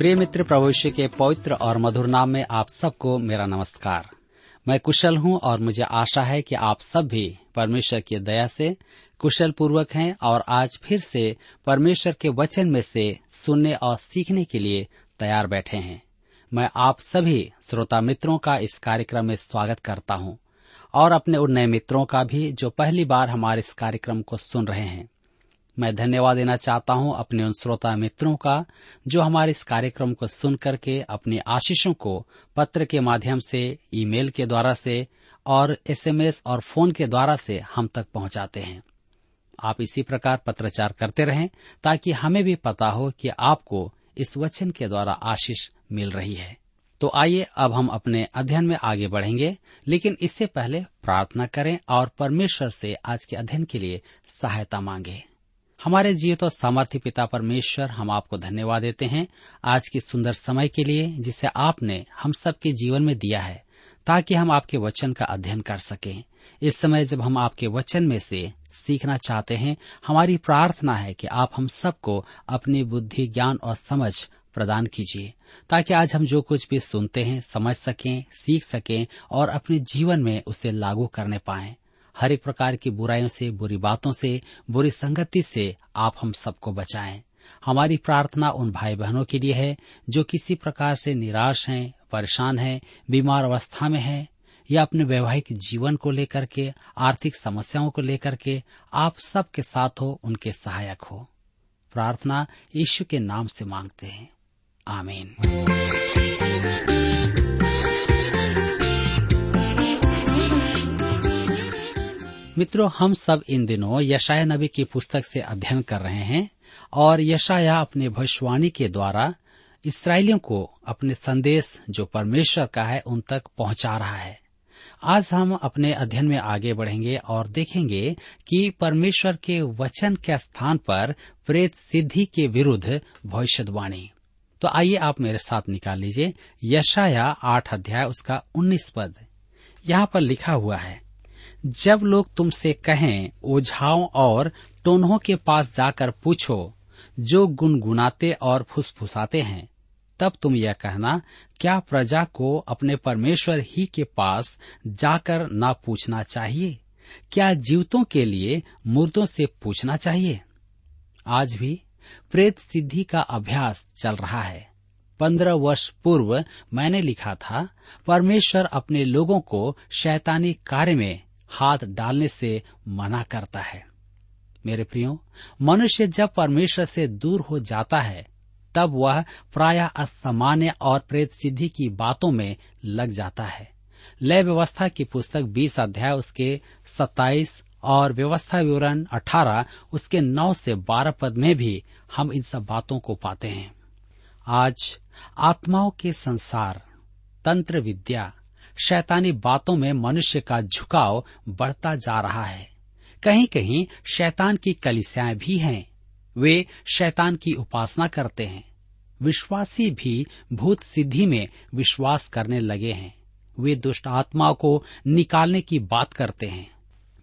प्रिय मित्र प्रभुष्य के पवित्र और मधुर नाम में आप सबको मेरा नमस्कार। मैं कुशल हूँ और मुझे आशा है कि आप सब भी परमेश्वर की दया से कुशल पूर्वक हैं और आज फिर से परमेश्वर के वचन में से सुनने और सीखने के लिए तैयार बैठे हैं। मैं आप सभी श्रोता मित्रों का इस कार्यक्रम में स्वागत करता हूँ और अपने उन नए मित्रों का भी जो पहली बार हमारे इस कार्यक्रम को सुन रहे हैं। मैं धन्यवाद देना चाहता हूँ अपने उन श्रोता मित्रों का, जो हमारे इस कार्यक्रम को सुन करके अपनी आशीषों को पत्र के माध्यम से, ईमेल के द्वारा से और एसएमएस और फ़ोन के द्वारा से हम तक पहुंचाते हैं। आप इसी प्रकार पत्रचार करते रहें, ताकि हमें भी पता हो कि आपको इस वचन के द्वारा आशीष मिल रही है। तो आइए, अब हम अपने अध्ययन में आगे बढ़ेंगे, लेकिन इससे पहले प्रार्थना करें और परमेश्वर से आज के अध्ययन के लिए सहायता मांगे। हमारे जीव तो सामर्थ्य पिता परमेश्वर हम आपको धन्यवाद देते हैं आज के सुंदर समय के लिए, जिसे आपने हम सबके जीवन में दिया है, ताकि हम आपके वचन का अध्ययन कर सकें। इस समय जब हम आपके वचन में से सीखना चाहते हैं, हमारी प्रार्थना है कि आप हम सबको अपनी बुद्धि, ज्ञान और समझ प्रदान कीजिए, ताकि आज हम जो कुछ भी सुनते हैं, समझ सकें, सीख सकें और अपने जीवन में उसे लागू करने पाएँ। हर एक प्रकार की बुराइयों से, बुरी बातों से, बुरी संगति से आप हम सबको बचाएँ। हमारी प्रार्थना उन भाई बहनों के लिए है, जो किसी प्रकार से निराश हैं, परेशान हैं, बीमार अवस्था में हैं, या अपने वैवाहिक जीवन को लेकर के, आर्थिक समस्याओं को लेकर के आप सबके साथ हो, उनके सहायक हो। प्रार्थना यीशु के नाम से मांगते हैं। आमीन। मित्रों, हम सब इन दिनों यशाया नबी की पुस्तक से अध्ययन कर रहे हैं और यशाया अपने भविष्यवाणी के द्वारा इसराइलियों को अपने संदेश जो परमेश्वर का है उन तक पहुँचा रहा है। आज हम अपने अध्ययन में आगे बढ़ेंगे और देखेंगे कि परमेश्वर के वचन के स्थान पर प्रेत सिद्धि के विरुद्ध भविष्यवाणी। तो आइए आप मेरे साथ निकाल लीजिए। यशाया आठ अध्याय, उसका उन्नीस पद। यहाँ पर लिखा हुआ है जब लोग तुमसे कहें, ओझाओं और टोनहों के पास जाकर पूछो, जो गुनगुनाते और फुसफुसाते हैं, तब तुम यह कहना, क्या प्रजा को अपने परमेश्वर ही के पास जाकर ना पूछना चाहिए? क्या जीवतों के लिए मुर्दों से पूछना चाहिए? आज भी प्रेत सिद्धि का अभ्यास चल रहा है। पंद्रह वर्ष पूर्व मैंने लिखा था, परमेश्वर अपने लोगों को शैतानी कार्य में हाथ डालने से मना करता है। मेरे प्रियो, मनुष्य जब परमेश्वर से दूर हो जाता है, तब वह प्राय असामान्य और प्रेत सिद्धि की बातों में लग जाता है। लय व्यवस्था की पुस्तक 20 अध्याय उसके 27 और व्यवस्था विवरण 18 उसके 9 से 12 पद में भी हम इन सब बातों को पाते हैं। आज आत्माओं के संसार, तंत्र विद्या शैतानी बातों में मनुष्य का झुकाव बढ़ता जा रहा है। कहीं कहीं शैतान की कलिसियाएँ भी हैं। वे शैतान की उपासना करते हैं। विश्वासी भी भूत सिद्धि में विश्वास करने लगे हैं। वे दुष्ट आत्माओं को निकालने की बात करते हैं।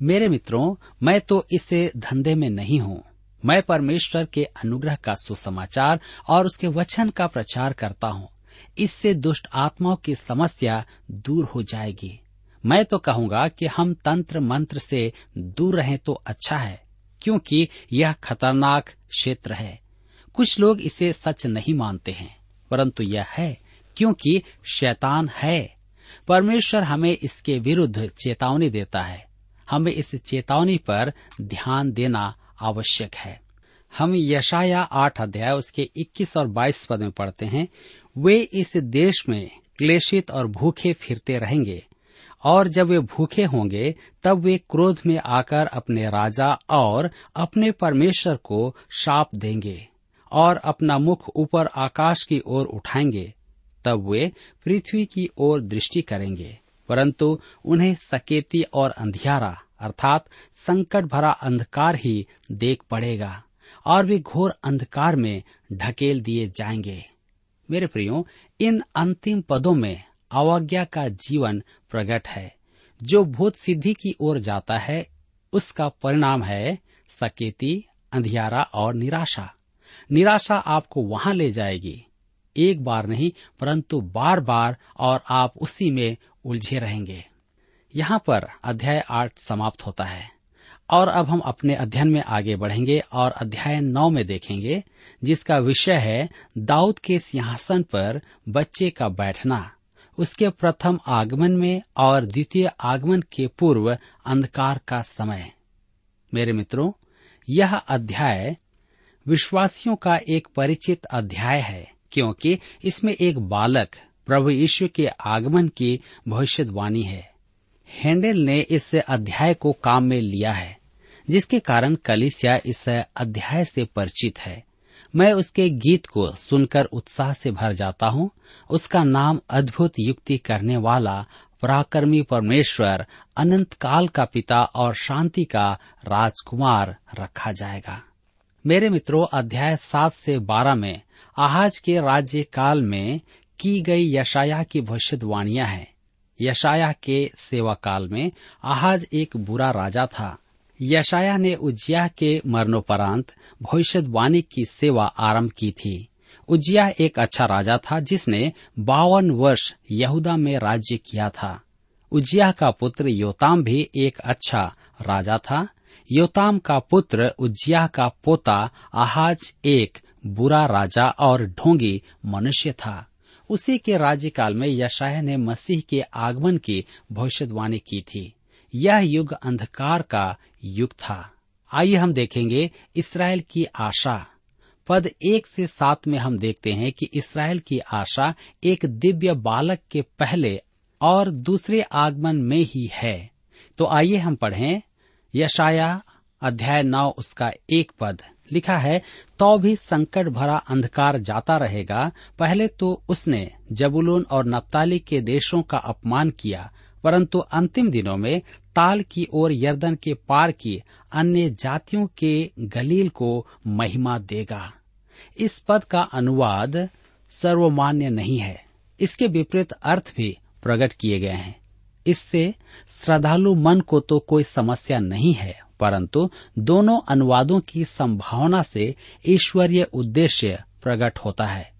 मेरे मित्रों, मैं तो इस धंधे में नहीं हूँ। मैं परमेश्वर के अनुग्रह का सुसमाचार और उसके वचन का प्रचार करता हूँ। इससे दुष्ट आत्माओं की समस्या दूर हो जाएगी। मैं तो कहूँगा कि हम तंत्र मंत्र से दूर रहें तो अच्छा है, क्योंकि यह खतरनाक क्षेत्र है। कुछ लोग इसे सच नहीं मानते हैं, परंतु यह है, क्योंकि शैतान है। परमेश्वर हमें इसके विरुद्ध चेतावनी देता है। हमें इस चेतावनी पर ध्यान देना आवश्यक है। हम यशाया आठ अध्याय उसके 21 और 22 पद में पढ़ते हैं वे इस देश में क्लेशित और भूखे फिरते रहेंगे, और जब वे भूखे होंगे, तब वे क्रोध में आकर अपने राजा और अपने परमेश्वर को शाप देंगे, और अपना मुख ऊपर आकाश की ओर उठाएँगे। तब वे पृथ्वी की ओर दृष्टि करेंगे, परंतु उन्हें सकेती और अंधियारा, अर्थात संकट भरा अंधकार ही देख पड़ेगा, और वे घोर अंधकार में ढकेल दिए जाएँगे। मेरे प्रियो, इन अंतिम पदों में अवज्ञा का जीवन प्रकट है। जो भूत सिद्धि की ओर जाता है, उसका परिणाम है सकेती, अंधियारा और निराशा। निराशा आपको वहाँ ले जाएगी। एक बार नहीं, परंतु बार बार और आप उसी में उलझे रहेंगे। यहाँ पर अध्याय आठ समाप्त होता है। और अब हम अपने अध्ययन में आगे बढ़ेंगे और अध्याय नौ में देखेंगे, जिसका विषय है दाऊद के सिंहासन पर बच्चे का बैठना। उसके प्रथम आगमन में और द्वितीय आगमन के पूर्व अंधकार का समय। मेरे मित्रों, यह अध्याय विश्वासियों का एक परिचित अध्याय है, क्योंकि इसमें एक बालक प्रभु यीशु के आगमन की भविष्यवाणी है। हैंडल ने इस अध्याय को काम में लिया है, जिसके कारण कलिसिया इस अध्याय से परिचित है। मैं उसके गीत को सुनकर उत्साह से भर जाता हूँ। उसका नाम अद्भुत युक्ति करने वाला, पराक्रमी परमेश्वर, अनंत काल का पिता और शांति का राजकुमार रखा जाएगा। मेरे मित्रों, अध्याय सात से बारह में, आहाज के राज्य काल में की गई यशाया की भविष्यवाणियाँ हैं। यशाया के सेवा काल में आहाज एक बुरा राजा था। यशाया ने उज्जिया के मरणोपरांत भविष्यवाणी की सेवा आरंभ की थी। उज्जिया एक अच्छा राजा था जिसने बावन वर्ष यहूदा में राज्य किया था। उज्जिया का पुत्र योताम भी एक अच्छा राजा था। योताम का पुत्र उज्जिया का पोता आहाज एक बुरा राजा और ढोंगी मनुष्य था। उसी के राज्यकाल में यशाया ने मसीह के आगमन की भविष्यवाणी की थी। यह युग अंधकार का युग था। आइए हम देखेंगे इसराइल की आशा। पद एक से सात में हम देखते हैं कि इसराइल की आशा एक दिव्य बालक के पहले और दूसरे आगमन में ही है। तो आइए हम पढ़ें यशाया अध्याय नौ उसका एक पद। लिखा है तो भी संकट भरा अंधकार जाता रहेगा। पहले तो उसने जबुलून और नप्ताली के देशों का अपमान किया, परंतु अंतिम दिनों में ताल की ओर यर्दन के पार की अन्य जातियों के गलील को महिमा देगा। इस पद का अनुवाद सर्वमान्य नहीं है। इसके विपरीत अर्थ भी प्रकट किए गए हैं। इससे श्रद्धालु मन को तो कोई समस्या नहीं है। परंतु दोनों अनुवादों की संभावना से ईश्वरीय उद्देश्य प्रकट होता है।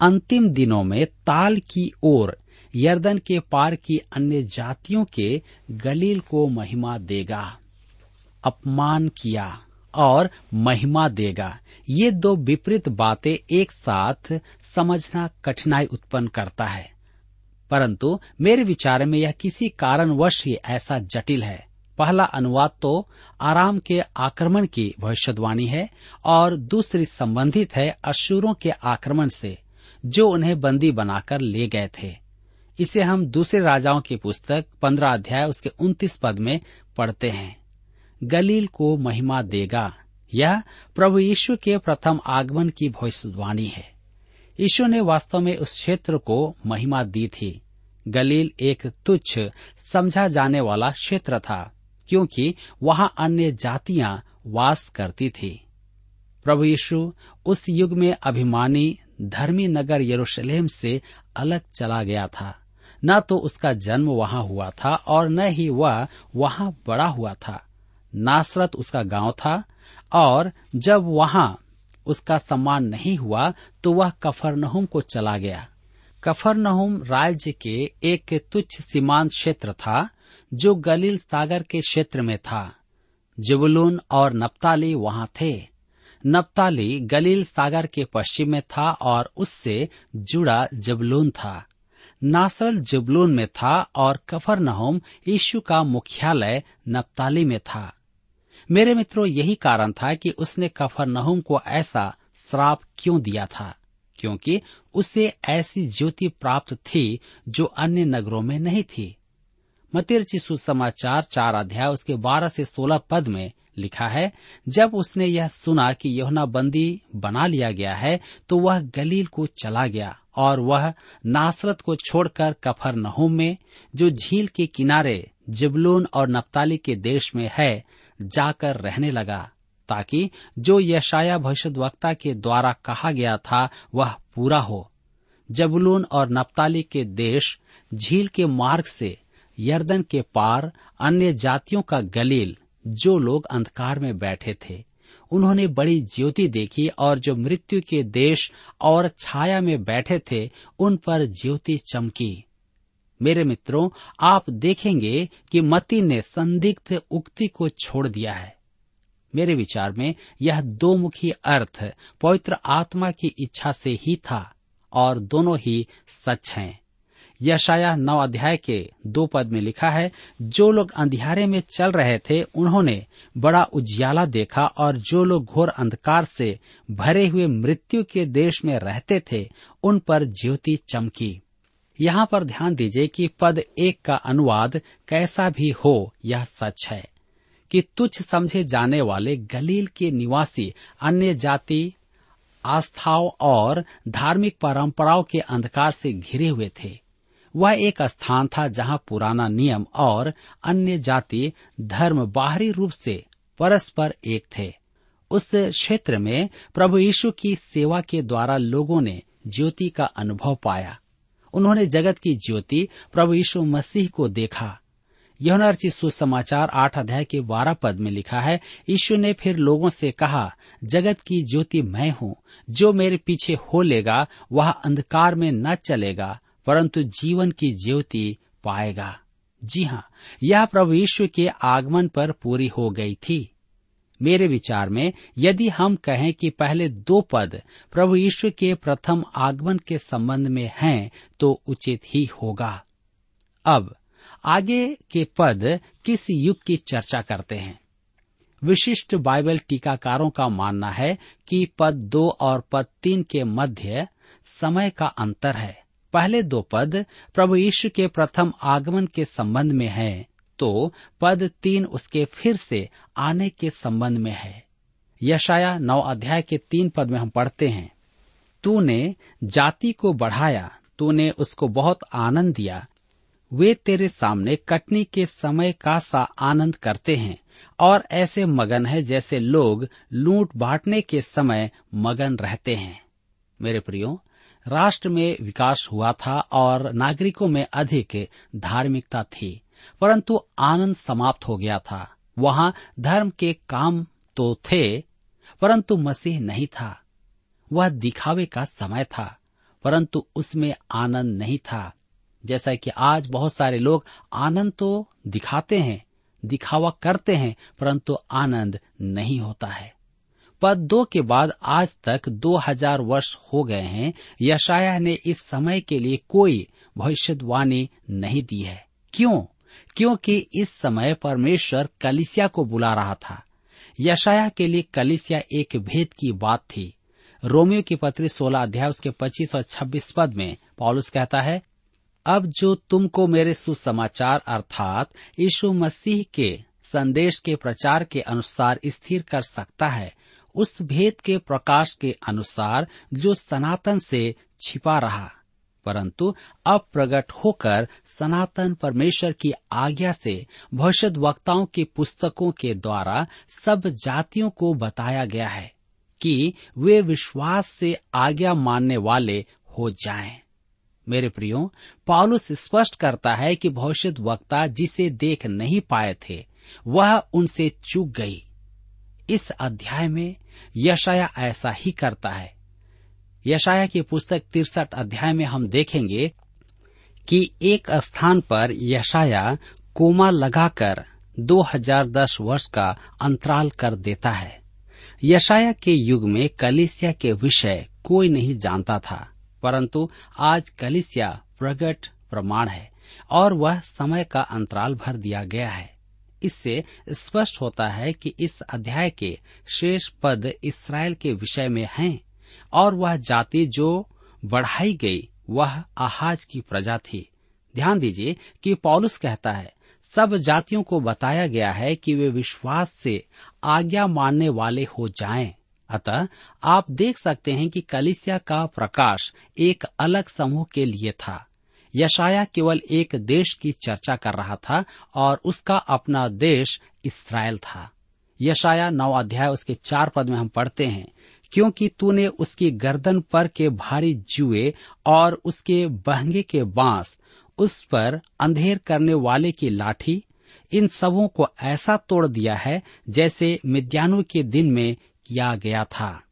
अंतिम दिनों में ताल की ओर, यर्दन के पार की अन्य जातियों के गलील को महिमा देगा, अपमान किया और महिमा देगा। ये दो विपरीत बातें एक साथ समझना कठिनाई उत्पन्न करता है। परंतु मेरे विचार में यह किसी कारणवश ही ऐसा जटिल है। पहला अनुवाद तो आराम के आक्रमण की भविष्यवाणी है और दूसरी संबंधित है अशुरों के आक्रमण से, जो उन्हें बंदी बनाकर ले गए थे। इसे हम दूसरे राजाओं की पुस्तक, पंद्रह अध्याय, उसके उन्तीस पद में पढ़ते हैं। गलील को महिमा देगा। यह प्रभु यीशु के प्रथम आगमन की भविष्यवाणी है। यीशु ने वास्तव में उस क्षेत्र को महिमा दी थी। गलील एक तुच्छ, समझा जाने वाला क्षेत्र था। क्योंकि वहाँ अन्य जातियाँ वास करती थी। प्रभु यीशु उस युग में अभिमानी, धर्मी नगर यरूशलेम से अलग चला गया था। न तो उसका जन्म वहाँ हुआ था और न ही वह वहाँ बड़ा हुआ था। नासरत उसका गाँव था और जब वहाँ उसका सम्मान नहीं हुआ तो वह कफरनहुम को चला गया। कफरनहुम राज्य के एक तुच्छ सीमांत क्षेत्र था जो गलील सागर के क्षेत्र में था। जबुलून और नप्ताली वहाँ थे। नप्ताली गलील सागर के पश्चिम में था और उससे जुड़ा जबलून था। नासरल जबलून में था और कफर नहोम यीशु का मुख्यालय नप्ताली में था। मेरे मित्रों, यही कारण था कि उसने कफर नहुम को ऐसा श्राप क्यों दिया था, क्योंकि उसे ऐसी ज्योति प्राप्त थी जो अन्य नगरों में नहीं थी। मतिरची सुसमाचार चार अध्याय उसके बारह से सोलह पद में लिखा है, जब उसने यह सुना कि यहुना बंदी बना लिया गया है तो वह गलील को चला गया और वह नासरत को छोड़कर कफर नहुम में, जो झील के किनारे जिबलून और नप्ताली के देश में है, जाकर रहने लगा, ताकि जो यशाया भविष्यवक्ता के द्वारा कहा गया था, वह पूरा हो। जबलून और नप्ताली के देश झील के मार्ग से यर्दन के पार अन्य जातियों का गलील, जो लोग अंधकार में बैठे थे। उन्होंने बड़ी ज्योति देखी और जो मृत्यु के देश और छाया में बैठे थे, उन पर ज्योति चमकी। मेरे मित्रों, आप देखेंगे कि मती ने संदिग्ध उक्ति को छोड़ दिया है। मेरे विचार में यह दो मुखी अर्थ पवित्र आत्मा की इच्छा से ही था और दोनों ही सच हैं। यशाया नौ अध्याय के दो पद में लिखा है, जो लोग अंधियारे में चल रहे थे, उन्होंने बड़ा उजियाला देखा और जो लोग घोर अंधकार से भरे हुए मृत्यु के देश में रहते थे, उन पर ज्योति चमकी। यहाँ पर ध्यान दीजिए कि पद एक का अनुवाद कैसा भी हो, यह सच है कि तुच्छ समझे जाने वाले गलील के निवासी, अन्य जाति, आस्थाओं और धार्मिक परंपराओं के अंधकार से घिरे हुए थे। वह एक स्थान था जहाँ पुराना नियम और अन्य जाति धर्म बाहरी रूप से परस्पर एक थे। उस क्षेत्र में प्रभु यीशु की सेवा के द्वारा लोगों ने ज्योति का अनुभव पाया। उन्होंने जगत की ज्योति प्रभु यीशु मसीह को देखा। यौनार्ची सुसमाचार आठ अध्याय के बारह पद में लिखा है, यीशु ने फिर लोगों से कहा, जगत की ज्योति मैं हूँ। जो मेरे पीछे हो लेगा, वह अंधकार में न चलेगा। परंतु जीवन की ज्योति पाएगा। जी हाँ यह प्रभु यीशु के आगमन पर पूरी हो गई थी। मेरे विचार में, यदि हम कहें कि पहले दो पद प्रभु यीशु के प्रथम आगमन के संबंध में हैं तो उचित ही होगा। अब, आगे के पद किस युग की चर्चा करते हैं? विशिष्ट बाइबल टीकाकारों का मानना है कि पद दो और पद तीन के मध्य समय का अंतर है। पहले दो पद प्रभु यीशु के प्रथम आगमन के संबंध में है तो पद तीन उसके फिर से आने के संबंध में है। यशाया नौ अध्याय के तीन पद में हम पढ़ते हैं, तूने जाति को बढ़ाया, तूने उसको बहुत आनंद दिया, वे तेरे सामने कटनी के समय का सा आनंद करते हैं, और ऐसे मगन है जैसे लोग लूट बांटने के समय मगन रहते हैं। मेरे प्रियो राष्ट्र में विकास हुआ था और नागरिकों में अधिक धार्मिकता थी, परंतु आनंद समाप्त हो गया था। वहाँ धर्म के काम तो थे, परंतु मसीह नहीं था। वह दिखावे का समय था, परंतु उसमें आनंद नहीं था। जैसा कि आज बहुत सारे लोग आनंद तो दिखाते हैं, दिखावा करते हैं, परंतु आनंद नहीं होता है। पद दो के बाद आज तक दो हज़ार वर्ष हो गए हैं। यशाया ने इस समय के लिए कोई भविष्यवाणी नहीं दी है। क्यों? क्योंकि इस समय परमेश्वर कलिसिया को बुला रहा था। यशाया के लिए कलिसिया एक भेद की बात थी। रोमियो की पत्री सोलह अध्याय उसके पच्चीस और छब्बीस पद में पॉलुस कहता है, अब जो तुमको मेरे सुसमाचार अर्थात यीशु मसीह के संदेश के प्रचार के अनुसार स्थिर कर सकता है उस भेद के प्रकाश के अनुसार जो सनातन से छिपा रहा परंतु अब प्रकट होकर सनातन परमेश्वर की आज्ञा से भविष्य वक्ताओं की पुस्तकों के द्वारा सब जातियों को बताया गया है कि वे विश्वास से आज्ञा मानने वाले हो जाएँ। मेरे प्रियो पॉलुस स्पष्ट करता है कि भविष्य वक्ता जिसे देख नहीं पाए थे, वह उनसे चूक गई इस अध्याय में यशाया ऐसा ही करता है। यशाया की पुस्तक तिरसठ अध्याय में हम देखेंगे कि एक स्थान पर यशाया कोमा लगाकर 2010 वर्ष का अंतराल कर देता है। यशाया के युग में कलिसिया के विषय कोई नहीं जानता था, परंतु आज कलिसिया प्रगट प्रमाण है और वह समय का अंतराल भर दिया गया है। इससे स्पष्ट होता है कि इस अध्याय के शेष पद इसराइल के विषय में हैं, और वह जाति जो बढ़ाई गई, वह आहाज की प्रजा थी ध्यान दीजिए कि पौलुस कहता है, सब जातियों को बताया गया है कि वे विश्वास से आज्ञा मानने वाले हो जाएँ। अतः आप देख सकते हैं कि कलिसिया का प्रकाश एक अलग समूह के लिए था यशाया केवल एक देश की चर्चा कर रहा था और उसका अपना देश इसराइल था। यशाया नौ अध्याय उसके चार पद में हम पढ़ते हैं, क्योंकि तूने उसकी गर्दन पर के भारी जुए और उसके बहंगे के बाँस, उस पर अंधेर करने वाले की लाठी, इन सबों को ऐसा तोड़ दिया है जैसे मिद्यानु के दिन में किया गया था।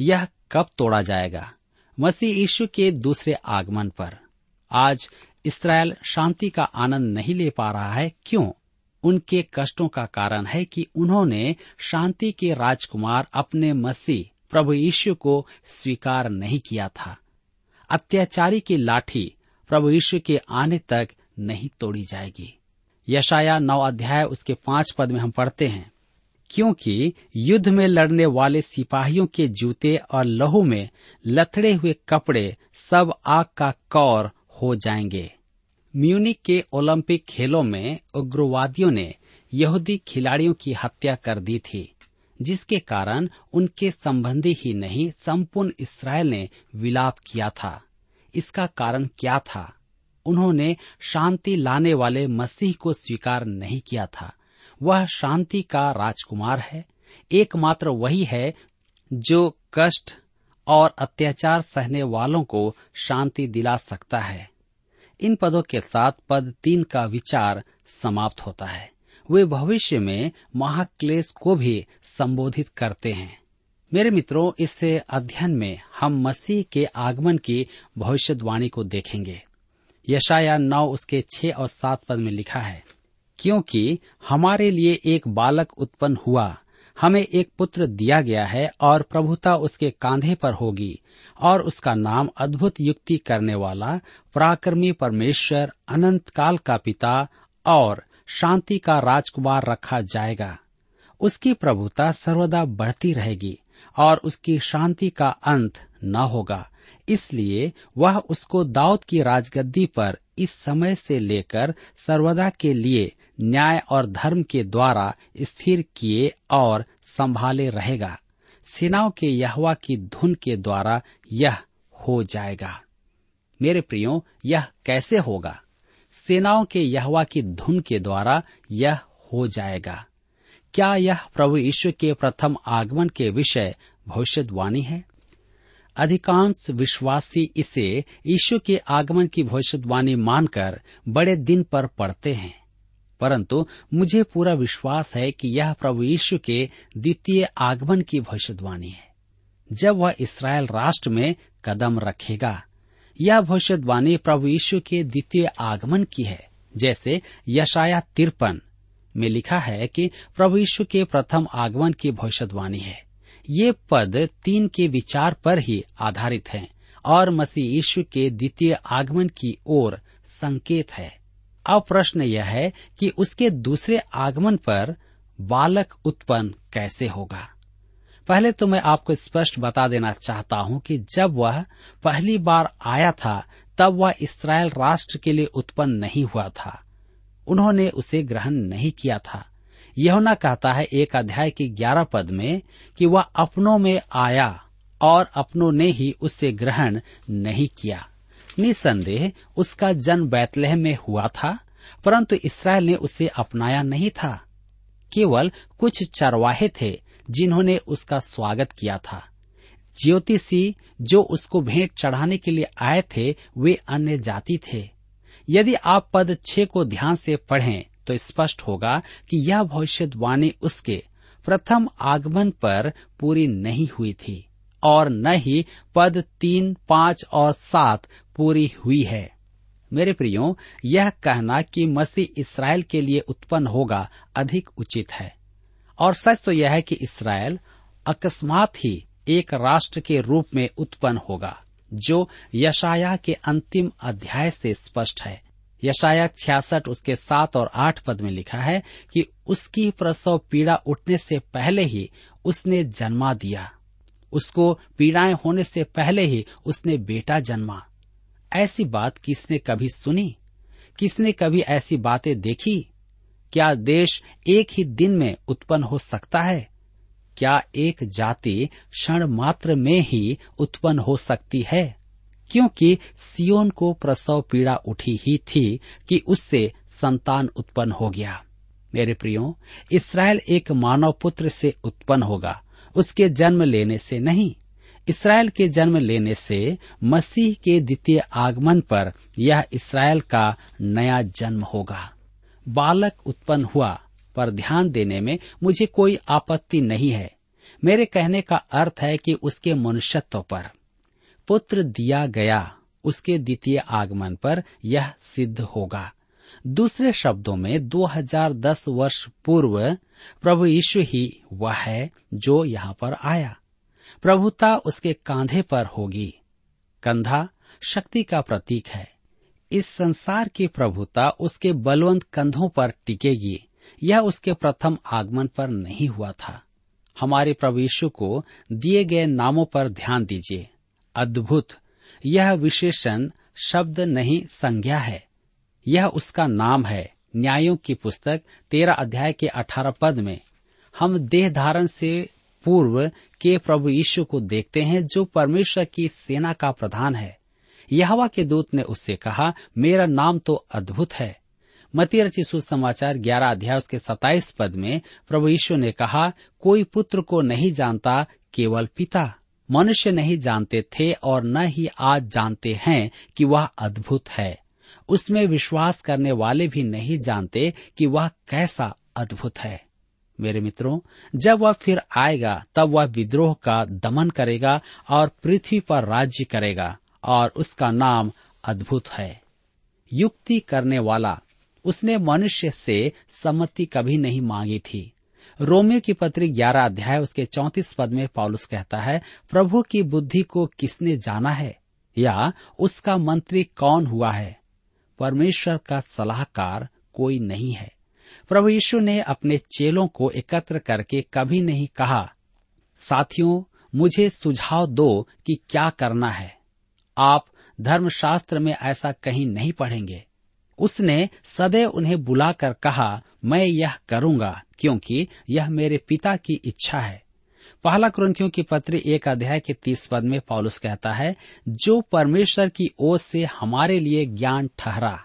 यह कब तोड़ा जाएगा? मसीह यीशु के दूसरे आगमन पर। आज इसराइल शांति का आनंद नहीं ले पा रहा है। क्यों? उनके कष्टों का कारण है कि उन्होंने शांति के राजकुमार अपने मसीह प्रभु यीशु को स्वीकार नहीं किया था। अत्याचारी की लाठी प्रभु यीशु के आने तक नहीं तोड़ी जाएगी। यशाया नौ अध्याय, उसके पाँच पद में हम पढ़ते हैं। क्योंकि युद्ध में लड़ने वाले सिपाहियों के जूते और लहू में लथड़े हुए कपड़े सब आग का कौर हो जाएँगे। म्यूनिक के ओलंपिक खेलों में उग्रवादियों ने यहूदी खिलाड़ियों की हत्या कर दी थी, जिसके कारण उनके संबंधी ही नहीं, संपूर्ण इसराइल ने विलाप किया था। इसका कारण क्या था? उन्होंने शांति लाने वाले मसीह को स्वीकार नहीं किया था। वह शांति का राजकुमार है। एकमात्र वही है जो कष्ट और अत्याचार सहने वालों को शांति दिला सकता है। इन पदों के साथ पद तीन का विचार समाप्त होता है। वे भविष्य में महाक्लेश को भी संबोधित करते हैं। मेरे मित्रों इस अध्ययन में हम मसीह के आगमन की भविष्यवाणी को देखेंगे। यशाया नौ उसके छह और सात पद में लिखा है, क्योंकि हमारे लिए एक बालक उत्पन्न हुआ हमें एक पुत्र दिया गया है और प्रभुता उसके कांधे पर होगी और उसका नाम अद्भुत युक्ति करने वाला, पराक्रमी परमेश्वर, अनंत काल का पिता और शांति का राजकुमार रखा जाएगा। उसकी प्रभुता सर्वदा बढ़ती रहेगी और उसकी शांति का अंत न होगा। इसलिए वह उसको दाऊद की राजगद्दी पर इस समय से लेकर सर्वदा के लिए न्याय और धर्म के द्वारा स्थिर किए और संभाले रहेगा। सेनाओं के यहवा की धुन के द्वारा यह हो जाएगा। मेरे प्रियो, यह कैसे होगा? सेनाओं के यहवा की धुन के द्वारा यह हो जाएगा। क्या यह प्रभु ईश्वर के प्रथम आगमन के विषय भविष्यवाणी है? अधिकांश विश्वासी इसे ईश्वर के आगमन की भविष्यवाणी मानकर बड़े दिन पर पढ़ते हैं। परंतु मुझे पूरा विश्वास है कि यह प्रभु यीशु के द्वितीय आगमन की भविष्यवाणी है। जब वह इसराइल राष्ट्र में कदम रखेगा, यह भविष्यवाणी प्रभु यीशु के द्वितीय आगमन की है, जैसे यशाया तिरपन में लिखा है कि प्रभु यीशु के प्रथम आगमन की भविष्यवाणी है। ये पद तीन के विचार पर ही आधारित हैं और मसीह यीशु के द्वितीय आगमन की ओर संकेत है। अब प्रश्न यह है कि उसके दूसरे आगमन पर बालक उत्पन्न कैसे होगा? पहले तो मैं आपको स्पष्ट बता देना चाहता हूँ कि जब वह पहली बार आया था, तब वह इसराइल राष्ट्र के लिए उत्पन्न नहीं हुआ था। उन्होंने उसे ग्रहण नहीं किया था। यहुना कहता है एक अध्याय के ग्यारह पद में कि वह अपनों में आया और अपनों ने ही उसे ग्रहण नहीं किया। निसंदेह उसका जन्म बैतलह में हुआ था, परंतु इसराइल ने उसे अपनाया नहीं था। केवल कुछ चरवाहे थे जिन्होंने उसका स्वागत किया था। ज्योतिषी जो उसको भेंट चढ़ाने के लिए आए थे, वे अन्य जाति थे। यदि आप पद छे को ध्यान से पढ़ें तो स्पष्ट होगा कि यह भविष्यवाणी उसके प्रथम आगमन पर पूरी नहीं हुई थी। और न ही पद तीन, पाँच और सात पूरी हुई है। मेरे प्रियो, यह कहना कि मसीह इसराइल के लिए उत्पन्न होगा अधिक उचित है। और सच तो यह है कि इसराइल अकस्मात ही एक राष्ट्र के रूप में उत्पन्न होगा, जो यशाया के अंतिम अध्याय से स्पष्ट है। यशाया छियासठ उसके सात और आठ पद में लिखा है कि उसकी प्रसव पीड़ा उठने से पहले ही उसने जन्मा दिया। उसको पीड़ाएँ होने से पहले ही उसने बेटा जन्मा। ऐसी बात किसने कभी सुनी? किसने कभी ऐसी बातें देखी? क्या देश एक ही दिन में उत्पन्न हो सकता है? क्या एक जाति क्षण मात्र में ही उत्पन्न हो सकती है? क्योंकि सियोन को प्रसव पीड़ा उठी ही थी कि उससे संतान उत्पन्न हो गया। मेरे प्रियो, इसराइल एक मानव पुत्र से उत्पन्न होगा। उसके जन्म लेने से नहीं। इसराइल के जन्म लेने से मसीह के द्वितीय आगमन पर यह इसराइल का नया जन्म होगा। बालक उत्पन्न हुआ, पर ध्यान देने में मुझे कोई आपत्ति नहीं है। मेरे कहने का अर्थ है कि उसके मनुष्यत्व पर पुत्र दिया गया, उसके द्वितीय आगमन पर यह सिद्ध होगा। दूसरे शब्दों में 2010 वर्ष पूर्व प्रभु यीशु ही वह है जो यहाँ पर आया। प्रभुता उसके कांधे पर होगी। कंधा शक्ति का प्रतीक है। इस संसार की प्रभुता उसके बलवंत कंधों पर टिकेगी। यह उसके प्रथम आगमन पर नहीं हुआ था। हमारे प्रभु यीशु को दिए गए नामों पर ध्यान दीजिए। अद्भुत! यह विशेषण शब्द नहीं संज्ञा है। यह उसका नाम है, न्यायों की पुस्तक, तेरह अध्याय के अठारह पद में। हम देह धारण से पूर्व के प्रभु यीशु को देखते हैं, जो परमेश्वर की सेना का प्रधान है। यहवा के दूत ने उससे कहा, मेरा नाम तो अद्भुत है। मती रची सुसमाचार ग्यारह अध्याय उसके सताइस पद में प्रभु यीशु ने कहा, कोई पुत्र को नहीं जानता, केवल पिता। मनुष्य नहीं जानते थे और न ही आज जानते हैं कि वह अद्भुत है। उसमें विश्वास करने वाले भी नहीं जानते कि वह कैसा अद्भुत है। मेरे मित्रों, जब वह फिर आएगा, तब वह विद्रोह का दमन करेगा और पृथ्वी पर राज्य करेगा और उसका नाम अद्भुत है। युक्ति करने वाला उसने मनुष्य से सम्मति कभी नहीं मांगी थी। रोमियो की पत्री ग्यारह अध्याय, उसके चौतीस पद में पॉलुस कहता है, प्रभु की बुद्धि को किसने जाना है? या उसका मंत्री कौन हुआ है? परमेश्वर का सलाहकार कोई नहीं है। प्रभु यीशु ने अपने चेलों को एकत्र करके कभी नहीं कहा, साथियों, मुझे सुझाव दो कि क्या करना है। आप धर्मशास्त्र में ऐसा कहीं नहीं पढ़ेंगे उसने सदैव उन्हें बुलाकर कहा, मैं यह करूँगा, क्योंकि यह मेरे पिता की इच्छा है। पहला क्रंथियों की पत्र एक अध्याय के तीस पद में पॉलुस कहता है, जो परमेश्वर की ओर से हमारे लिए ज्ञान ठहरा,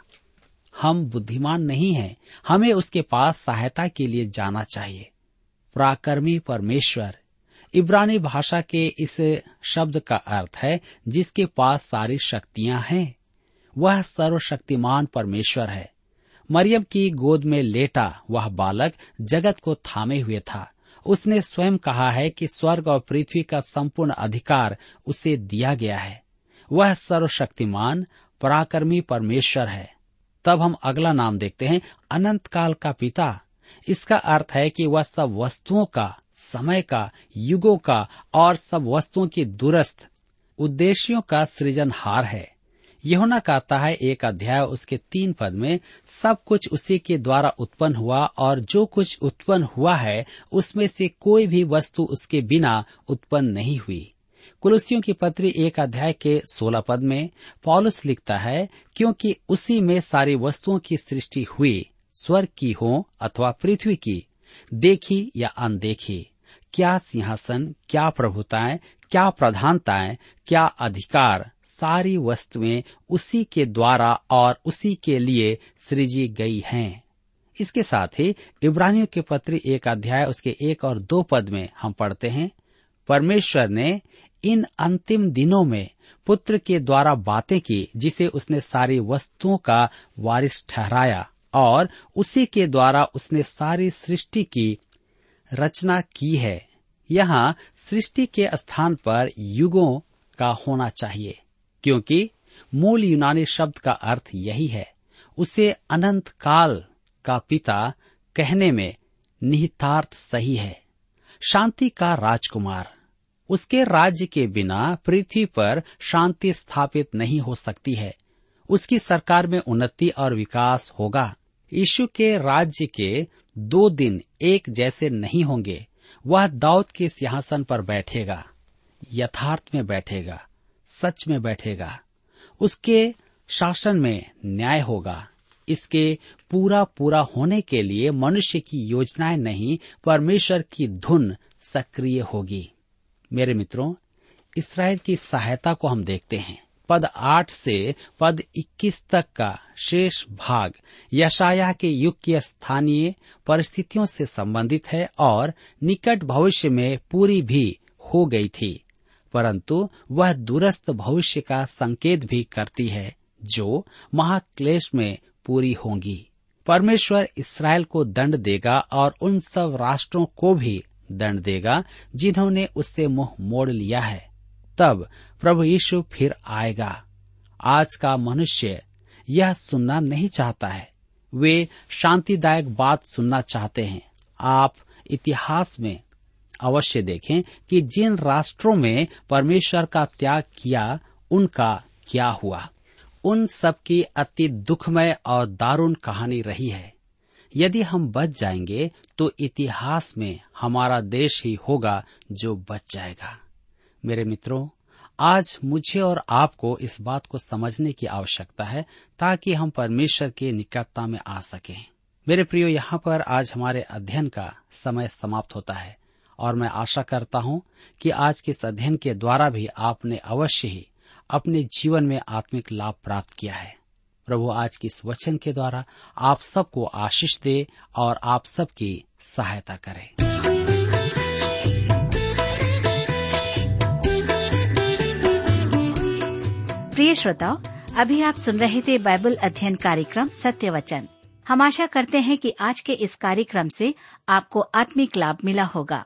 हम बुद्धिमान नहीं हैं, हमें उसके पास सहायता के लिए जाना चाहिए। प्राकर्मी परमेश्वर, इब्रानी भाषा के इस शब्द का अर्थ है, जिसके पास सारी शक्तियाँ हैं, वह सर्वशक्तिमान परमेश्वर है। मरियम की गोद में लेटा वह बालक जगत को थामे हुए था। उसने स्वयं कहा है कि स्वर्ग और पृथ्वी का संपूर्ण अधिकार उसे दिया गया है। वह सर्वशक्तिमान, पराक्रमी परमेश्वर है। तब हम अगला नाम देखते हैं अनंत काल का पिता। इसका अर्थ है कि वह सब वस्तुओं का, समय का, युगों का और सब वस्तुओं की दुरस्थ उद्देश्यों का सृजनहार है। यहुना कहता है एक अध्याय, उसके तीन पद में, सब कुछ उसी के द्वारा उत्पन्न हुआ और जो कुछ उत्पन्न हुआ है, उसमें से कोई भी वस्तु उसके बिना उत्पन्न नहीं हुई। कुलसियों की पत्री एक अध्याय के सोलह पद में, पॉलुस लिखता है, क्योंकि उसी में सारी वस्तुओं की सृष्टि हुई, स्वर्ग की हो अथवा पृथ्वी की, देखी या अनदेखी। क्या सिंहासन, क्या प्रभुताएँ, क्या प्रधानताएँ, क्या अधिकार सारी वस्तुएँ उसी के द्वारा और उसी के लिए सृजी गई हैं। इसके साथ ही इब्रानियों के पत्र एक अध्याय, उसके एक और दो पद में हम पढ़ते हैं, परमेश्वर ने इन अंतिम दिनों में पुत्र के द्वारा बातें की, जिसे उसने सारी वस्तुओं का वारिस ठहराया, और उसी के द्वारा उसने सारी सृष्टि की रचना की है। यहाँ सृष्टि के स्थान पर युगों का होना चाहिए। क्योंकि मूल यूनानी शब्द का अर्थ यही है। उसे अनंत काल का पिता कहने में निहितार्थ सही है। शांति का राजकुमार। उसके राज्य के बिना पृथ्वी पर शांति स्थापित नहीं हो सकती है। उसकी सरकार में उन्नति और विकास होगा। यीशु के राज्य के दो दिन एक जैसे नहीं होंगे। वह दाऊद के सिंहासन पर बैठेगा, यथार्थ में बैठेगा। सच में बैठेगा। उसके शासन में न्याय होगा। इसके पूरा पूरा होने के लिए मनुष्य की योजनाएँ नहीं, परमेश्वर की धुन सक्रिय होगी। मेरे मित्रों, इसराइल की सहायता को हम देखते हैं। पद आठ से पद इक्कीस तक का शेष भाग यशाया के युग की स्थानीय परिस्थितियों से संबंधित है और निकट भविष्य में पूरी भी हो गई थी। परंतु वह दूरस्थ भविष्य का संकेत भी करती है, जो महाक्लेश में पूरी होंगी। परमेश्वर इसराइल को दंड देगा और उन सब राष्ट्रों को भी दंड देगा, जिन्होंने उससे मुँह मोड़ लिया है। तब प्रभु यीशु फिर आएगा। आज का मनुष्य यह सुनना नहीं चाहता है। वे शांतिदायक बात सुनना चाहते हैं। आप इतिहास में अवश्य देखें कि जिन राष्ट्रों में परमेश्वर का त्याग किया, उनका क्या हुआ? उन सब की अति दुखमय और दारुण कहानी रही है। यदि हम बच जाएँगे तो इतिहास में हमारा देश ही होगा जो बच जाएगा। मेरे मित्रों, आज मुझे और आपको इस बात को समझने की आवश्यकता है, ताकि हम परमेश्वर के निकटता में आ सकें। मेरे प्रियो, यहाँ पर आज हमारे अध्ययन का समय समाप्त होता है। और मैं आशा करता हूँ कि आज के इस अध्ययन के द्वारा भी आपने अवश्य ही अपने जीवन में आत्मिक लाभ प्राप्त किया है। प्रभु, आज के इस वचन के द्वारा आप सबको आशीष दे और आप सबकी सहायता करे। प्रिय श्रोताओ, अभी आप सुन रहे थे बाइबल अध्ययन कार्यक्रम सत्य वचन हम आशा करते हैं कि आज के इस कार्यक्रम से आपको आत्मिक लाभ मिला होगा।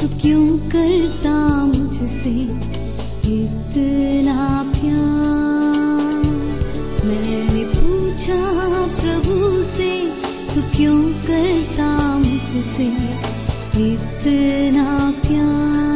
तू क्यों करता इतना प्यार? मैंने पूछा, प्रभु से, तू क्यों करता मुझसे इतना प्यार?